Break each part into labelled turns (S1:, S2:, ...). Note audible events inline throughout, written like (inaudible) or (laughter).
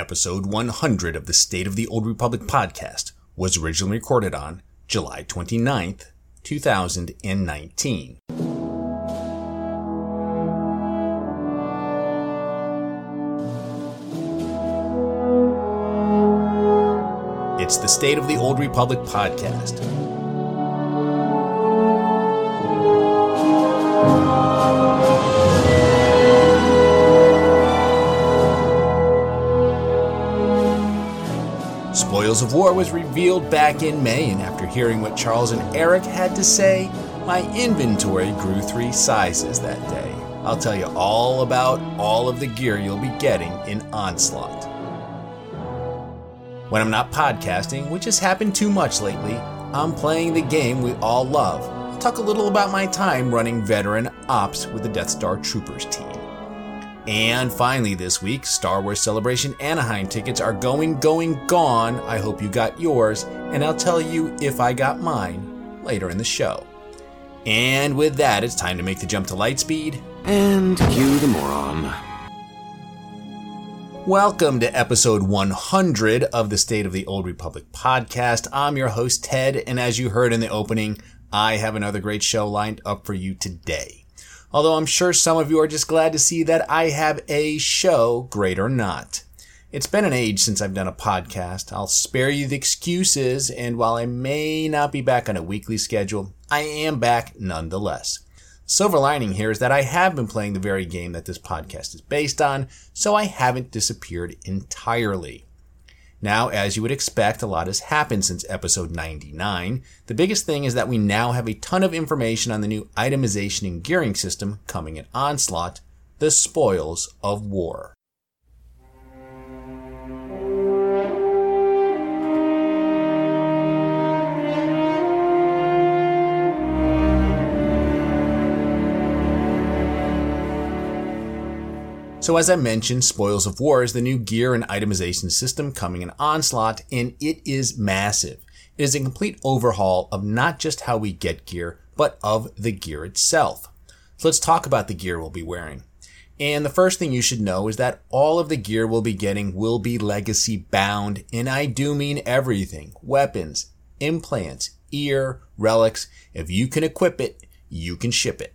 S1: episode 100 of the State of the Old Republic podcast was originally recorded on July 29th, 2019. It's the State of the Old Republic podcast. Spoils of War was revealed back in May, and after hearing what Charles and Eric had to say, my inventory grew three sizes that day. I'll tell you all about all of the gear you'll be getting in Onslaught. When I'm not podcasting, which has happened too much lately, I'm playing the game we all love. I'll talk a little about my time running veteran ops with the Death Star Troopers team. And finally, this week, Star Wars Celebration Anaheim tickets are going, going, gone. I hope you got yours, and I'll tell you if I got mine later in the show. And with that, it's time to make the jump to lightspeed.
S2: And cue the moron.
S1: Welcome to episode 100 of the State of the Old Republic podcast. I'm your host, Ted, and as you heard in the opening, I have another great show lined up for you today although I'm sure some of you are just glad to see that I have a show, great or not. It's been an age since I've done a podcast. I'll spare you the excuses, and while I may not be back on a weekly schedule, I am back nonetheless. Silver lining here is that I have been playing the very game that this podcast is based on, so I haven't disappeared entirely. Now, as you would expect, a lot has happened since episode 99. The biggest thing is that we now have a ton of information on the new itemization and gearing system coming in Onslaught, the Spoils of War. So as I mentioned, Spoils of War is the new gear and itemization system coming in Onslaught, and it is massive. It is a complete overhaul of not just how we get gear, but of the gear itself. So let's talk about the gear we'll be wearing. And the first thing you should know is that all of the gear we'll be getting will be legacy bound, and I do mean everything. Weapons, implants, ear, relics. If you can equip it, you can ship it.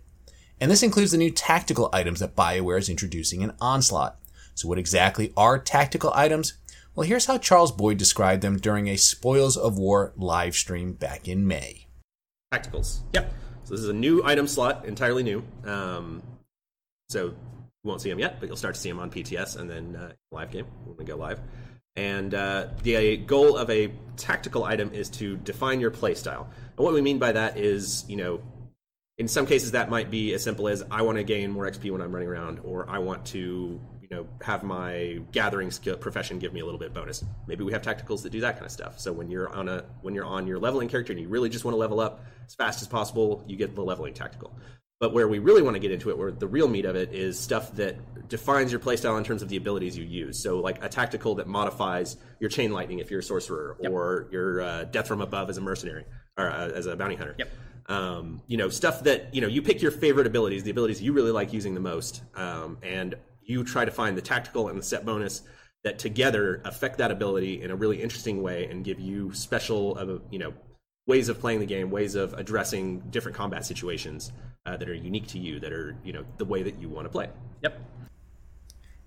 S1: And this includes the new tactical items that BioWare is introducing in Onslaught. So what exactly are tactical items? Well, here's how Charles Boyd described them during a Spoils of War live stream back in May.
S3: Tacticals. Yep. So this is a new item slot, entirely new. Um, so you won't see them yet, but you'll start to see them on PTS and then uh, live game when we go live. And uh, the goal of a tactical item is to define your playstyle. And what we mean by that is, you know, in some cases that might be as simple as I want to gain more XP when I'm running around, or I want to you know have my gathering skill profession give me a little bit bonus. Maybe we have tacticals that do that kind of stuff. So when you're on a when you're on your leveling character and you really just want to level up as fast as possible, you get the leveling tactical. But where we really want to get into it, where the real meat of it is stuff that defines your playstyle in terms of the abilities you use. So, like a tactical that modifies your chain lightning if you're a sorcerer, yep. or your uh, death from above as a mercenary or uh, as a bounty hunter.
S4: Yep
S3: um, you know stuff that you know you pick your favorite abilities the abilities you really like using the most um, and you try to find the tactical and the set bonus that together affect that ability in a really interesting way and give you special uh, you know ways of playing the game ways of addressing different combat situations uh, that are unique to you that are you know the way that you want to play
S4: yep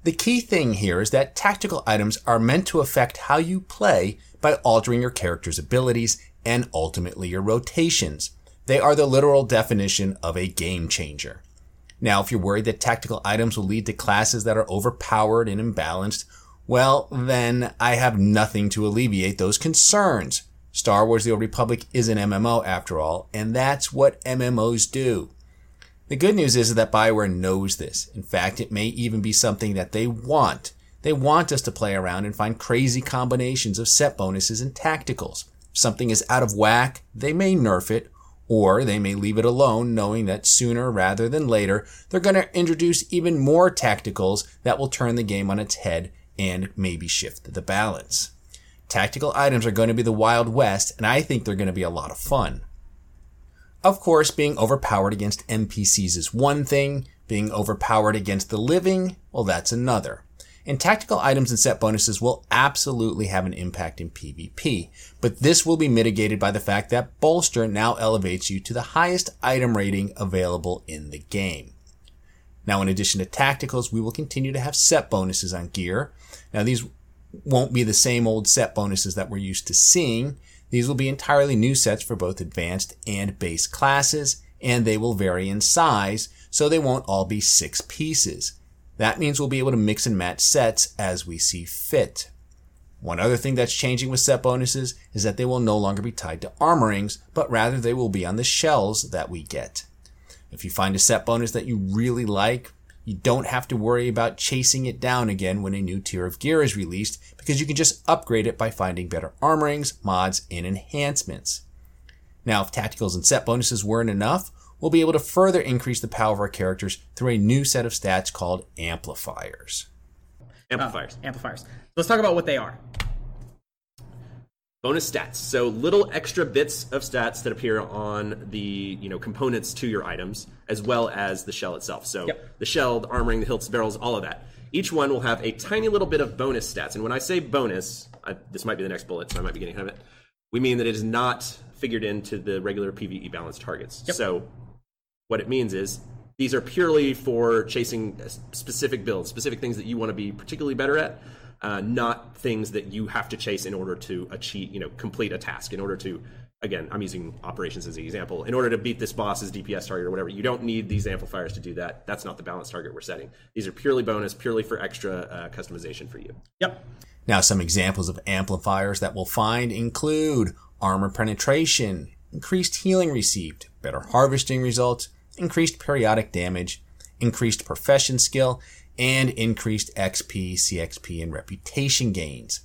S1: the key thing here is that tactical items are meant to affect how you play by altering your character's abilities and ultimately your rotations. They are the literal definition of a game changer. Now, if you're worried that tactical items will lead to classes that are overpowered and imbalanced, well, then I have nothing to alleviate those concerns. Star Wars The Old Republic is an MMO after all, and that's what MMOs do. The good news is that Bioware knows this. In fact, it may even be something that they want. They want us to play around and find crazy combinations of set bonuses and tacticals. If something is out of whack, they may nerf it or they may leave it alone knowing that sooner rather than later, they're going to introduce even more tacticals that will turn the game on its head and maybe shift the balance. Tactical items are going to be the Wild West, and I think they're going to be a lot of fun. Of course, being overpowered against NPCs is one thing, being overpowered against the living, well, that's another. And tactical items and set bonuses will absolutely have an impact in PvP, but this will be mitigated by the fact that Bolster now elevates you to the highest item rating available in the game. Now, in addition to tacticals, we will continue to have set bonuses on gear. Now, these won't be the same old set bonuses that we're used to seeing. These will be entirely new sets for both advanced and base classes, and they will vary in size, so they won't all be six pieces. That means we'll be able to mix and match sets as we see fit. One other thing that's changing with set bonuses is that they will no longer be tied to armorings, but rather they will be on the shells that we get. If you find a set bonus that you really like, you don't have to worry about chasing it down again when a new tier of gear is released because you can just upgrade it by finding better armorings, mods, and enhancements. Now, if tacticals and set bonuses weren't enough, we'll be able to further increase the power of our characters through a new set of stats called amplifiers.
S3: Amplifiers.
S4: Uh, amplifiers. Let's talk about what they are.
S3: bonus stats so little extra bits of stats that appear on the you know components to your items as well as the shell itself so
S4: Yep.
S3: the shell the armoring the hilts barrels all of that each one will have a tiny little bit of bonus stats and when i say bonus I, this might be the next bullet so i might be getting ahead of it we mean that it is not figured into the regular pve balance targets so what it means is these are purely for chasing specific builds, specific things that you want to be particularly better at, uh, not things that you have to chase in order to achieve, you know, complete a task. In order to, again, I'm using operations as an example. In order to beat this boss's DPS target or whatever, you don't need these amplifiers to do that. That's not the balance target we're setting. These are purely bonus, purely for extra uh, customization for you.
S4: Yep.
S1: Now, some examples of amplifiers that we'll find include armor penetration, increased healing received, better harvesting results, increased periodic damage, increased profession skill, and increased XP, CXP, and reputation gains.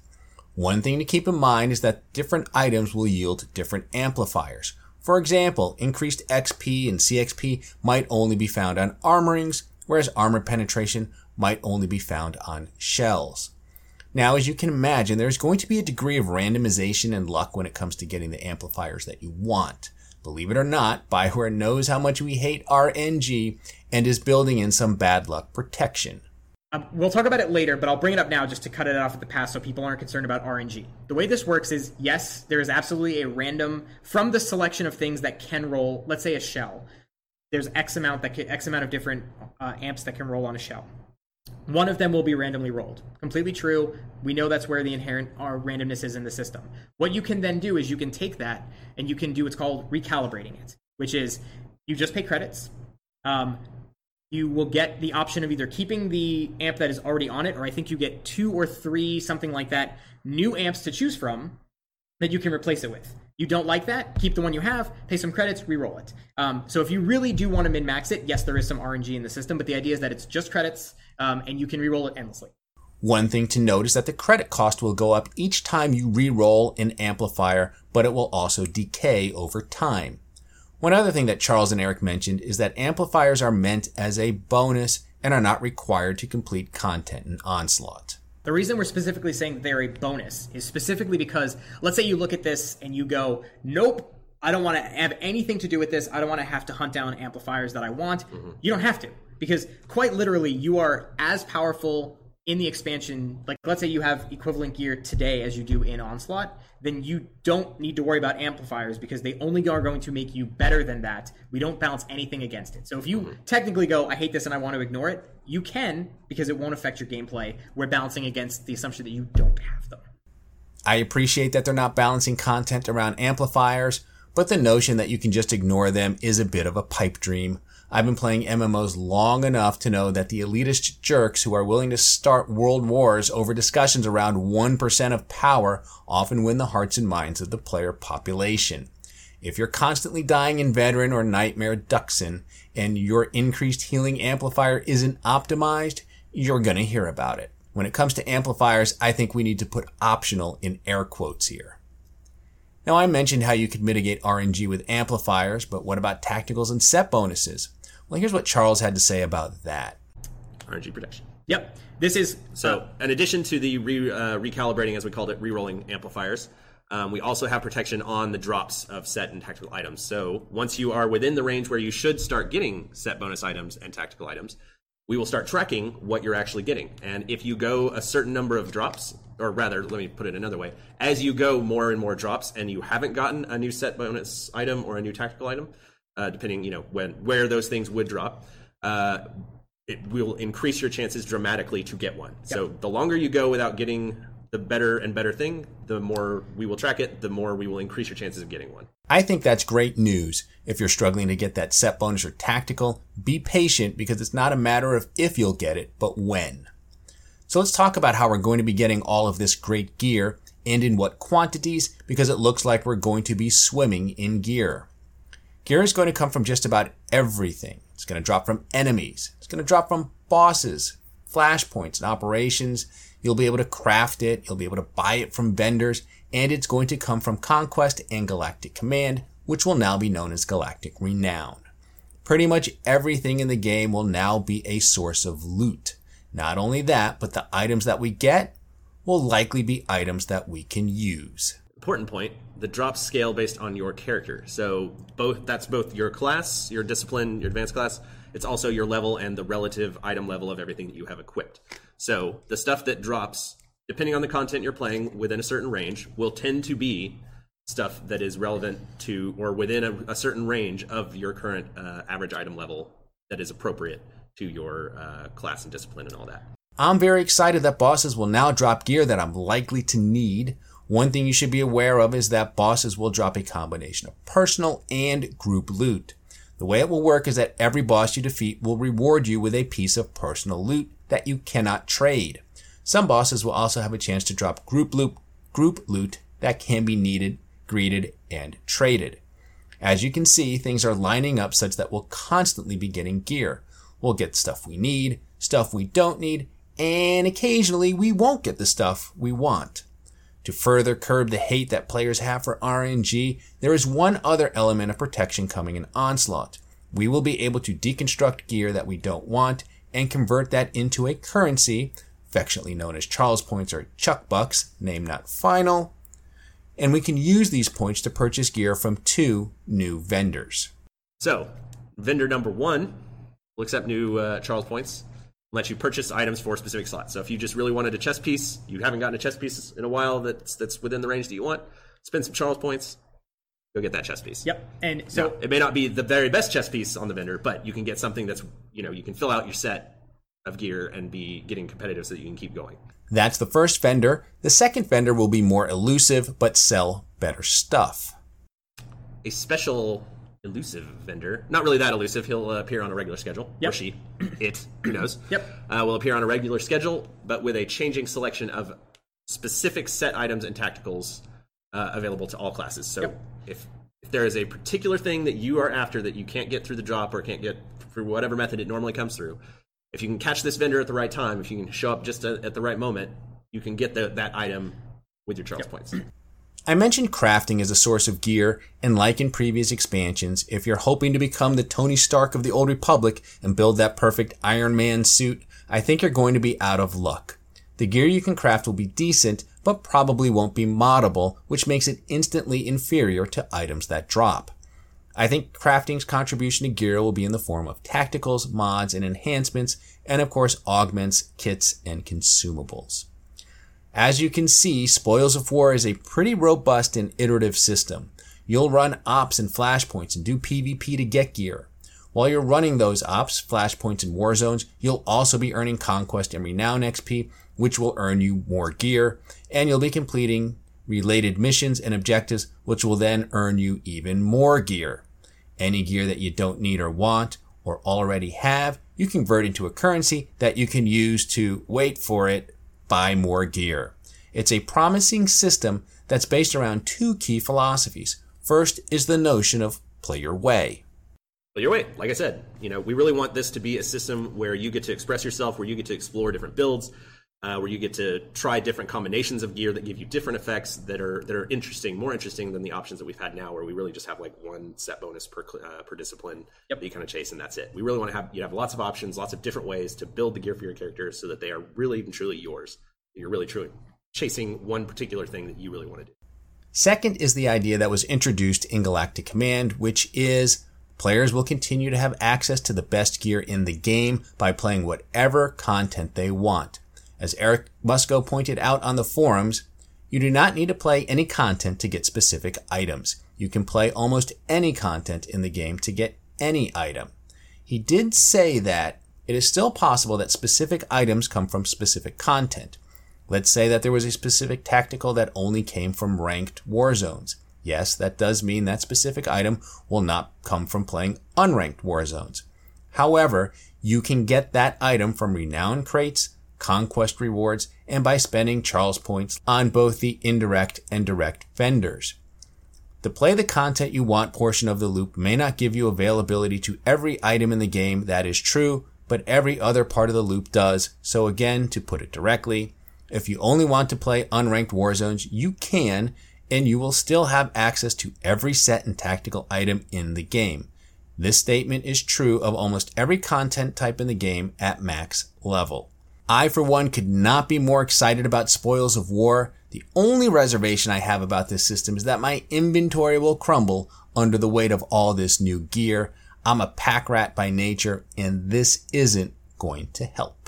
S1: One thing to keep in mind is that different items will yield different amplifiers. For example, increased XP and CXP might only be found on armorings, whereas armor penetration might only be found on shells. Now, as you can imagine, there's going to be a degree of randomization and luck when it comes to getting the amplifiers that you want. Believe it or not, Bioware knows how much we hate RNG and is building in some bad luck protection.
S4: Um, we'll talk about it later, but I'll bring it up now just to cut it off at the pass so people aren't concerned about RNG. The way this works is yes, there is absolutely a random from the selection of things that can roll. Let's say a shell. There's X amount that can, X amount of different uh, amps that can roll on a shell. One of them will be randomly rolled. Completely true. We know that's where the inherent uh, randomness is in the system. What you can then do is you can take that and you can do what's called recalibrating it, which is you just pay credits. Um, you will get the option of either keeping the amp that is already on it, or I think you get two or three, something like that, new amps to choose from that you can replace it with. You don't like that? Keep the one you have, pay some credits, re-roll it. Um, so if you really do want to min-max it, yes, there is some RNG in the system, but the idea is that it's just credits, um, and you can re-roll it endlessly.
S1: One thing to note is that the credit cost will go up each time you re-roll an amplifier, but it will also decay over time. One other thing that Charles and Eric mentioned is that amplifiers are meant as a bonus and are not required to complete content in Onslaught.
S4: The reason we're specifically saying that they're a bonus is specifically because let's say you look at this and you go, nope, I don't want to have anything to do with this. I don't want to have to hunt down amplifiers that I want. Mm-hmm. You don't have to because quite literally you are as powerful in the expansion. Like let's say you have equivalent gear today as you do in Onslaught, then you don't need to worry about amplifiers because they only are going to make you better than that. We don't balance anything against it. So if you mm-hmm. technically go, I hate this and I want to ignore it, you can because it won't affect your gameplay. We're balancing against the assumption that you don't have them.
S1: I appreciate that they're not balancing content around amplifiers, but the notion that you can just ignore them is a bit of a pipe dream. I've been playing MMOs long enough to know that the elitist jerks who are willing to start world wars over discussions around 1% of power often win the hearts and minds of the player population. If you're constantly dying in Veteran or Nightmare Dxun and your increased healing amplifier isn't optimized, you're gonna hear about it. When it comes to amplifiers, I think we need to put optional in air quotes here. Now I mentioned how you could mitigate RNG with amplifiers, but what about tacticals and set bonuses? Well, here's what Charles had to say about that.
S3: RNG protection.
S4: Yep. This is
S3: So, in addition to the re, uh, recalibrating, as we called it, re-rolling amplifiers, um, we also have protection on the drops of set and tactical items. So, once you are within the range where you should start getting set bonus items and tactical items, we will start tracking what you're actually getting. And if you go a certain number of drops, or rather, let me put it another way, as you go more and more drops and you haven't gotten a new set bonus item or a new tactical item, uh, depending, you know, when where those things would drop, uh, it will increase your chances dramatically to get one. So the longer you go without getting the better and better thing, the more we will track it, the more we will increase your chances of getting one.
S1: I think that's great news. If you're struggling to get that set bonus or tactical, be patient because it's not a matter of if you'll get it, but when. So let's talk about how we're going to be getting all of this great gear and in what quantities because it looks like we're going to be swimming in gear. Gear is going to come from just about everything. It's going to drop from enemies. It's going to drop from bosses, flashpoints, and operations. You'll be able to craft it. You'll be able to buy it from vendors and it's going to come from Conquest and Galactic Command, which will now be known as Galactic Renown. Pretty much everything in the game will now be a source of loot. Not only that, but the items that we get will likely be items that we can use.
S3: Important point, the drops scale based on your character. So both that's both your class, your discipline, your advanced class, it's also your level and the relative item level of everything that you have equipped. So the stuff that drops depending on the content you're playing within a certain range, will tend to be stuff that is relevant to or within a, a certain range of your current uh, average item level that is appropriate to your uh, class and discipline and all that.
S1: I'm very excited that bosses will now drop gear that I'm likely to need. One thing you should be aware of is that bosses will drop a combination of personal and group loot. The way it will work is that every boss you defeat will reward you with a piece of personal loot that you cannot trade. Some bosses will also have a chance to drop group loot, group loot that can be needed, greeded, and traded. As you can see, things are lining up such that we'll constantly be getting gear. We'll get stuff we need, stuff we don't need, and occasionally we won't get the stuff we want. To further curb the hate that players have for RNG, there is one other element of protection coming in Onslaught. We will be able to deconstruct gear that we don't want and convert that into a currency affectionately known as Charles points or Chuck bucks, name not final, and we can use these points to purchase gear from two new vendors.
S3: So, vendor number one will accept new uh, Charles points, let you purchase items for specific slots. So, if you just really wanted a chess piece, you haven't gotten a chess piece in a while that's that's within the range that you want, spend some Charles points, go get that chess piece.
S4: Yep. And so
S3: now, it may not be the very best chess piece on the vendor, but you can get something that's you know you can fill out your set of gear and be getting competitive so that you can keep going.
S1: That's the first vendor. The second vendor will be more elusive but sell better stuff.
S3: A special elusive vendor, not really that elusive, he'll uh, appear on a regular schedule.
S4: Yep.
S3: Or she, it, who knows? (clears throat)
S4: Yep.
S3: Uh, will appear on a regular schedule, but with a changing selection of specific set items and tacticals uh, available to all classes. So
S4: Yep.
S3: if if there is a particular thing that you are after that you can't get through the drop or can't get through whatever method it normally comes through, if you can catch this vendor at the right time, if you can show up just at the right moment, you can get the, that item with your Charles yep. points.
S1: I mentioned crafting as a source of gear, and like in previous expansions, if you're hoping to become the Tony Stark of the Old Republic and build that perfect Iron Man suit, I think you're going to be out of luck. The gear you can craft will be decent, but probably won't be moddable, which makes it instantly inferior to items that drop. I think crafting's contribution to gear will be in the form of tacticals, mods, and enhancements, and of course augments, kits, and consumables. As you can see, Spoils of War is a pretty robust and iterative system. You'll run ops and flashpoints and do PvP to get gear. While you're running those ops, flashpoints, and war zones, you'll also be earning conquest and renown XP, which will earn you more gear, and you'll be completing related missions and objectives, which will then earn you even more gear. Any gear that you don't need or want or already have, you convert into a currency that you can use to wait for it, buy more gear. It's a promising system that's based around two key philosophies. First is the notion of play your way.
S3: Play your way. Like I said, you know, we really want this to be a system where you get to express yourself, where you get to explore different builds, uh, where you get to try different combinations of gear that give you different effects that are that are interesting, more interesting than the options that we've had now, where we really just have like one set bonus per uh, per discipline yep. that you kind of chase, and that's it. We really want to have you have lots of options, lots of different ways to build the gear for your character, so that they are really and truly yours. You're really truly chasing one particular thing that you really want to do.
S1: Second is the idea that was introduced in Galactic Command, which is Players will continue to have access to the best gear in the game by playing whatever content they want. As Eric Musco pointed out on the forums, you do not need to play any content to get specific items. You can play almost any content in the game to get any item. He did say that it is still possible that specific items come from specific content. Let's say that there was a specific tactical that only came from ranked war zones. Yes, that does mean that specific item will not come from playing unranked war zones. However, you can get that item from renown crates, conquest rewards, and by spending Charles points on both the indirect and direct vendors. The play the content you want portion of the loop may not give you availability to every item in the game, that is true, but every other part of the loop does. So again, to put it directly, if you only want to play unranked war zones, you can, and you will still have access to every set and tactical item in the game. This statement is true of almost every content type in the game at max level. I, for one, could not be more excited about Spoils of War. The only reservation I have about this system is that my inventory will crumble under the weight of all this new gear. I'm a pack rat by nature, and this isn't going to help.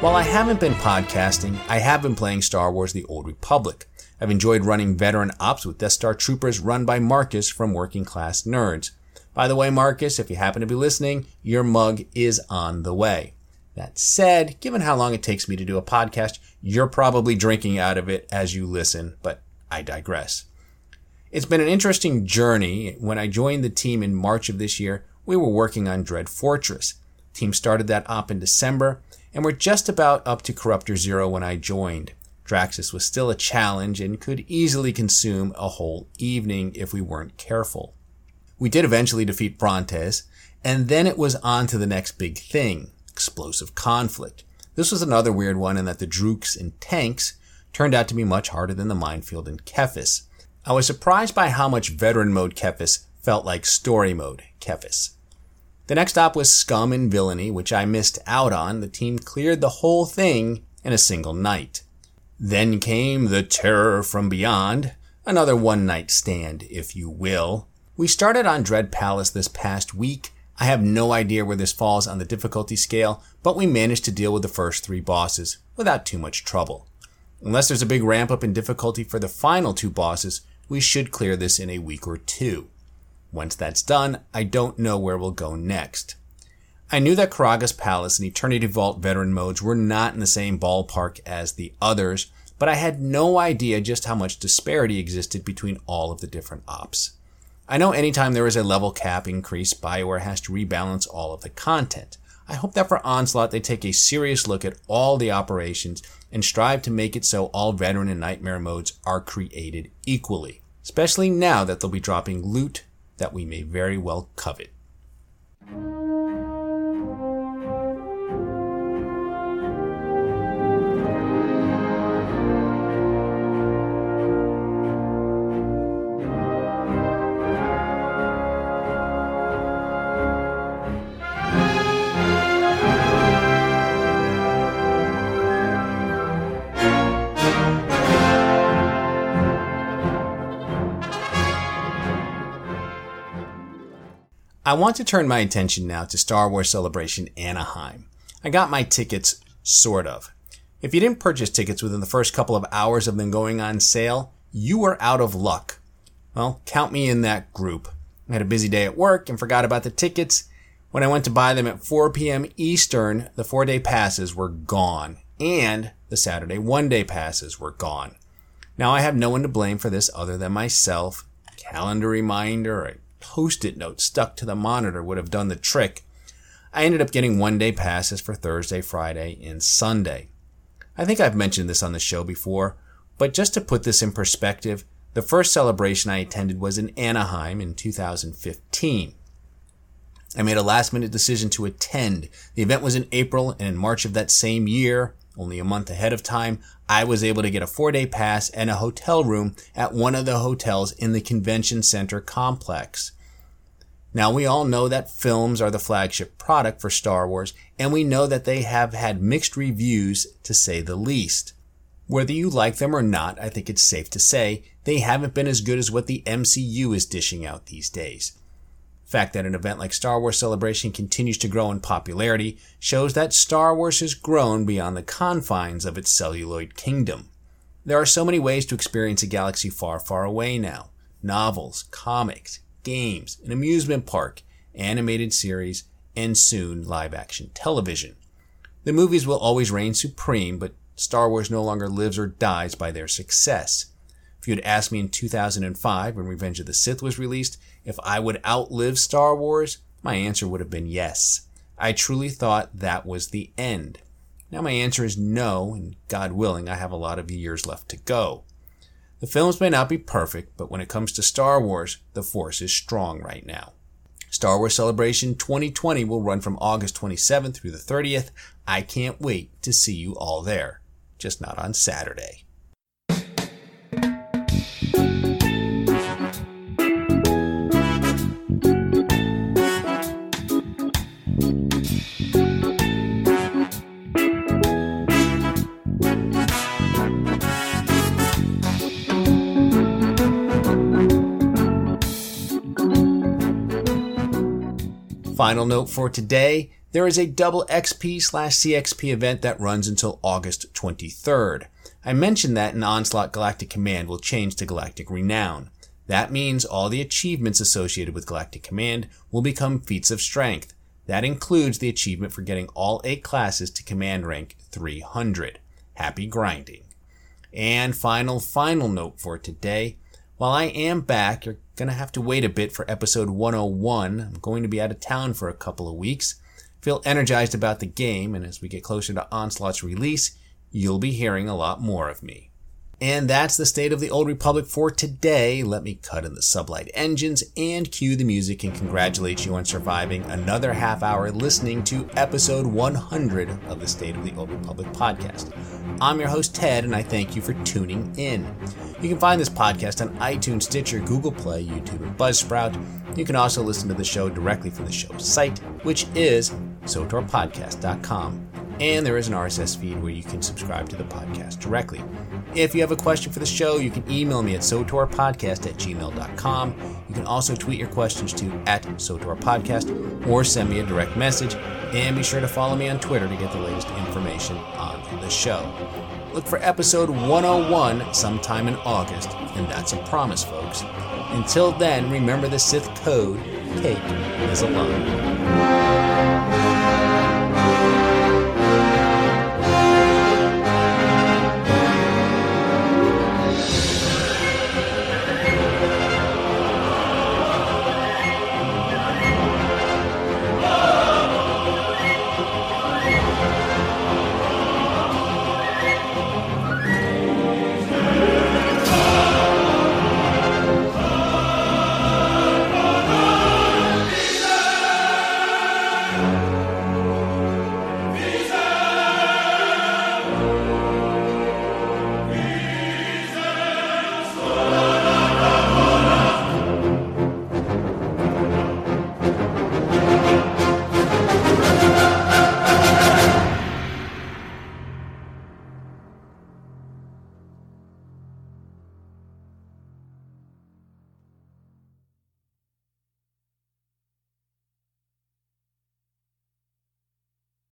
S1: While I haven't been podcasting, I have been playing Star Wars The Old Republic. I've enjoyed running veteran ops with Death Star troopers run by Marcus from Working Class Nerds. By the way, Marcus, if you happen to be listening, your mug is on the way. That said, given how long it takes me to do a podcast, you're probably drinking out of it as you listen, but I digress. It's been an interesting journey. When I joined the team in March of this year, we were working on Dread Fortress. team started that op in December, and were just about up to Corruptor Zero when I joined. Draxus was still a challenge and could easily consume a whole evening if we weren't careful. We did eventually defeat Brontes, and then it was on to the next big thing, explosive conflict. This was another weird one in that the Drooks and tanks turned out to be much harder than the minefield in Kephess. I was surprised by how much veteran mode Kephess felt like story mode Kephess. The next stop was Scum and Villainy, which I missed out on. The team cleared the whole thing in a single night. Then came The Terror from Beyond, another one night stand, if you will. We started on Dread Palace this past week. I have no idea where this falls on the difficulty scale, but we managed to deal with the first three bosses without too much trouble. Unless there's a big ramp up in difficulty for the final two bosses, we should clear this in a week or two. Once that's done, I don't know where we'll go next. I knew that Karagga's Palace and Eternity Vault veteran modes were not in the same ballpark as the others, but I had no idea just how much disparity existed between all of the different ops. I know anytime there is a level cap increase, BioWare has to rebalance all of the content. I hope that for Onslaught they take a serious look at all the operations and strive to make it so all veteran and nightmare modes are created equally, especially now that they'll be dropping loot that we may very well covet. I want to turn my attention now to Star Wars Celebration Anaheim. I got my tickets, sort of. If you didn't purchase tickets within the first couple of hours of them going on sale, you were out of luck. Well, count me in that group. I had a busy day at work and forgot about the tickets. When I went to buy them at 4 p.m. Eastern, the four day passes were gone, and the Saturday one day passes were gone. Now I have no one to blame for this other than myself. Calendar reminder, post-it note stuck to the monitor would have done the trick. I ended up getting one day passes for Thursday, Friday, and Sunday. I think I've mentioned this on the show before, but just to put this in perspective, the first celebration I attended was in Anaheim in 2015. I made a last minute decision to attend. The event was in April, and in March of that same year, only a month ahead of time, I was able to get a four day pass and a hotel room at one of the hotels in the convention center complex. Now, we all know that films are the flagship product for Star Wars, and we know that they have had mixed reviews to say the least. Whether you like them or not, I think it's safe to say they haven't been as good as what the MCU is dishing out these days. Fact that an event like Star Wars Celebration continues to grow in popularity shows that Star Wars has grown beyond the confines of its celluloid kingdom. There are so many ways to experience a galaxy far, far away now. Novels, comics, games, an amusement park, animated series, and soon live action television. The movies will always reign supreme, but Star Wars no longer lives or dies by their success. If you had asked me in 2005 when Revenge of the Sith was released if I would outlive Star Wars, my answer would have been yes. I truly thought that was the end. Now my answer is no, and God willing, I have a lot of years left to go. The films may not be perfect, but when it comes to Star Wars, the Force is strong right now. Star Wars Celebration 2020 will run from August 27th through the 30th. I can't wait to see you all there, just not on Saturday. Final note for today there is a double XP slash CXP event that runs until August 23rd. I mentioned that an Onslaught Galactic Command will change to Galactic Renown. That means all the achievements associated with Galactic Command will become feats of strength. That includes the achievement for getting all 8 classes to command rank 300. Happy grinding. And final, final note for today. While I am back, you're going to have to wait a bit for episode 101. I'm going to be out of town for a couple of weeks. Feel energized about the game, and as we get closer to Onslaught's release, you'll be hearing a lot more of me. And that's the state of the Old Republic for today. Let me cut in the sublight engines and cue the music and congratulate you on surviving another half hour listening to episode 100 of the State of the Old Republic podcast. I'm your host, Ted, and I thank you for tuning in. You can find this podcast on iTunes, Stitcher, Google Play, YouTube, and Buzzsprout. You can also listen to the show directly from the show's site, which is sotorpodcast.com. And there is an RSS feed where you can subscribe to the podcast directly. If you have a question for the show, you can email me at sotorpodcast at gmail.com. You can also tweet your questions to at sotorpodcast or send me a direct message. And be sure to follow me on Twitter to get the latest information on the show. Look for episode 101 sometime in August, and that's a promise, folks. Until then, remember the Sith code Cake is alone.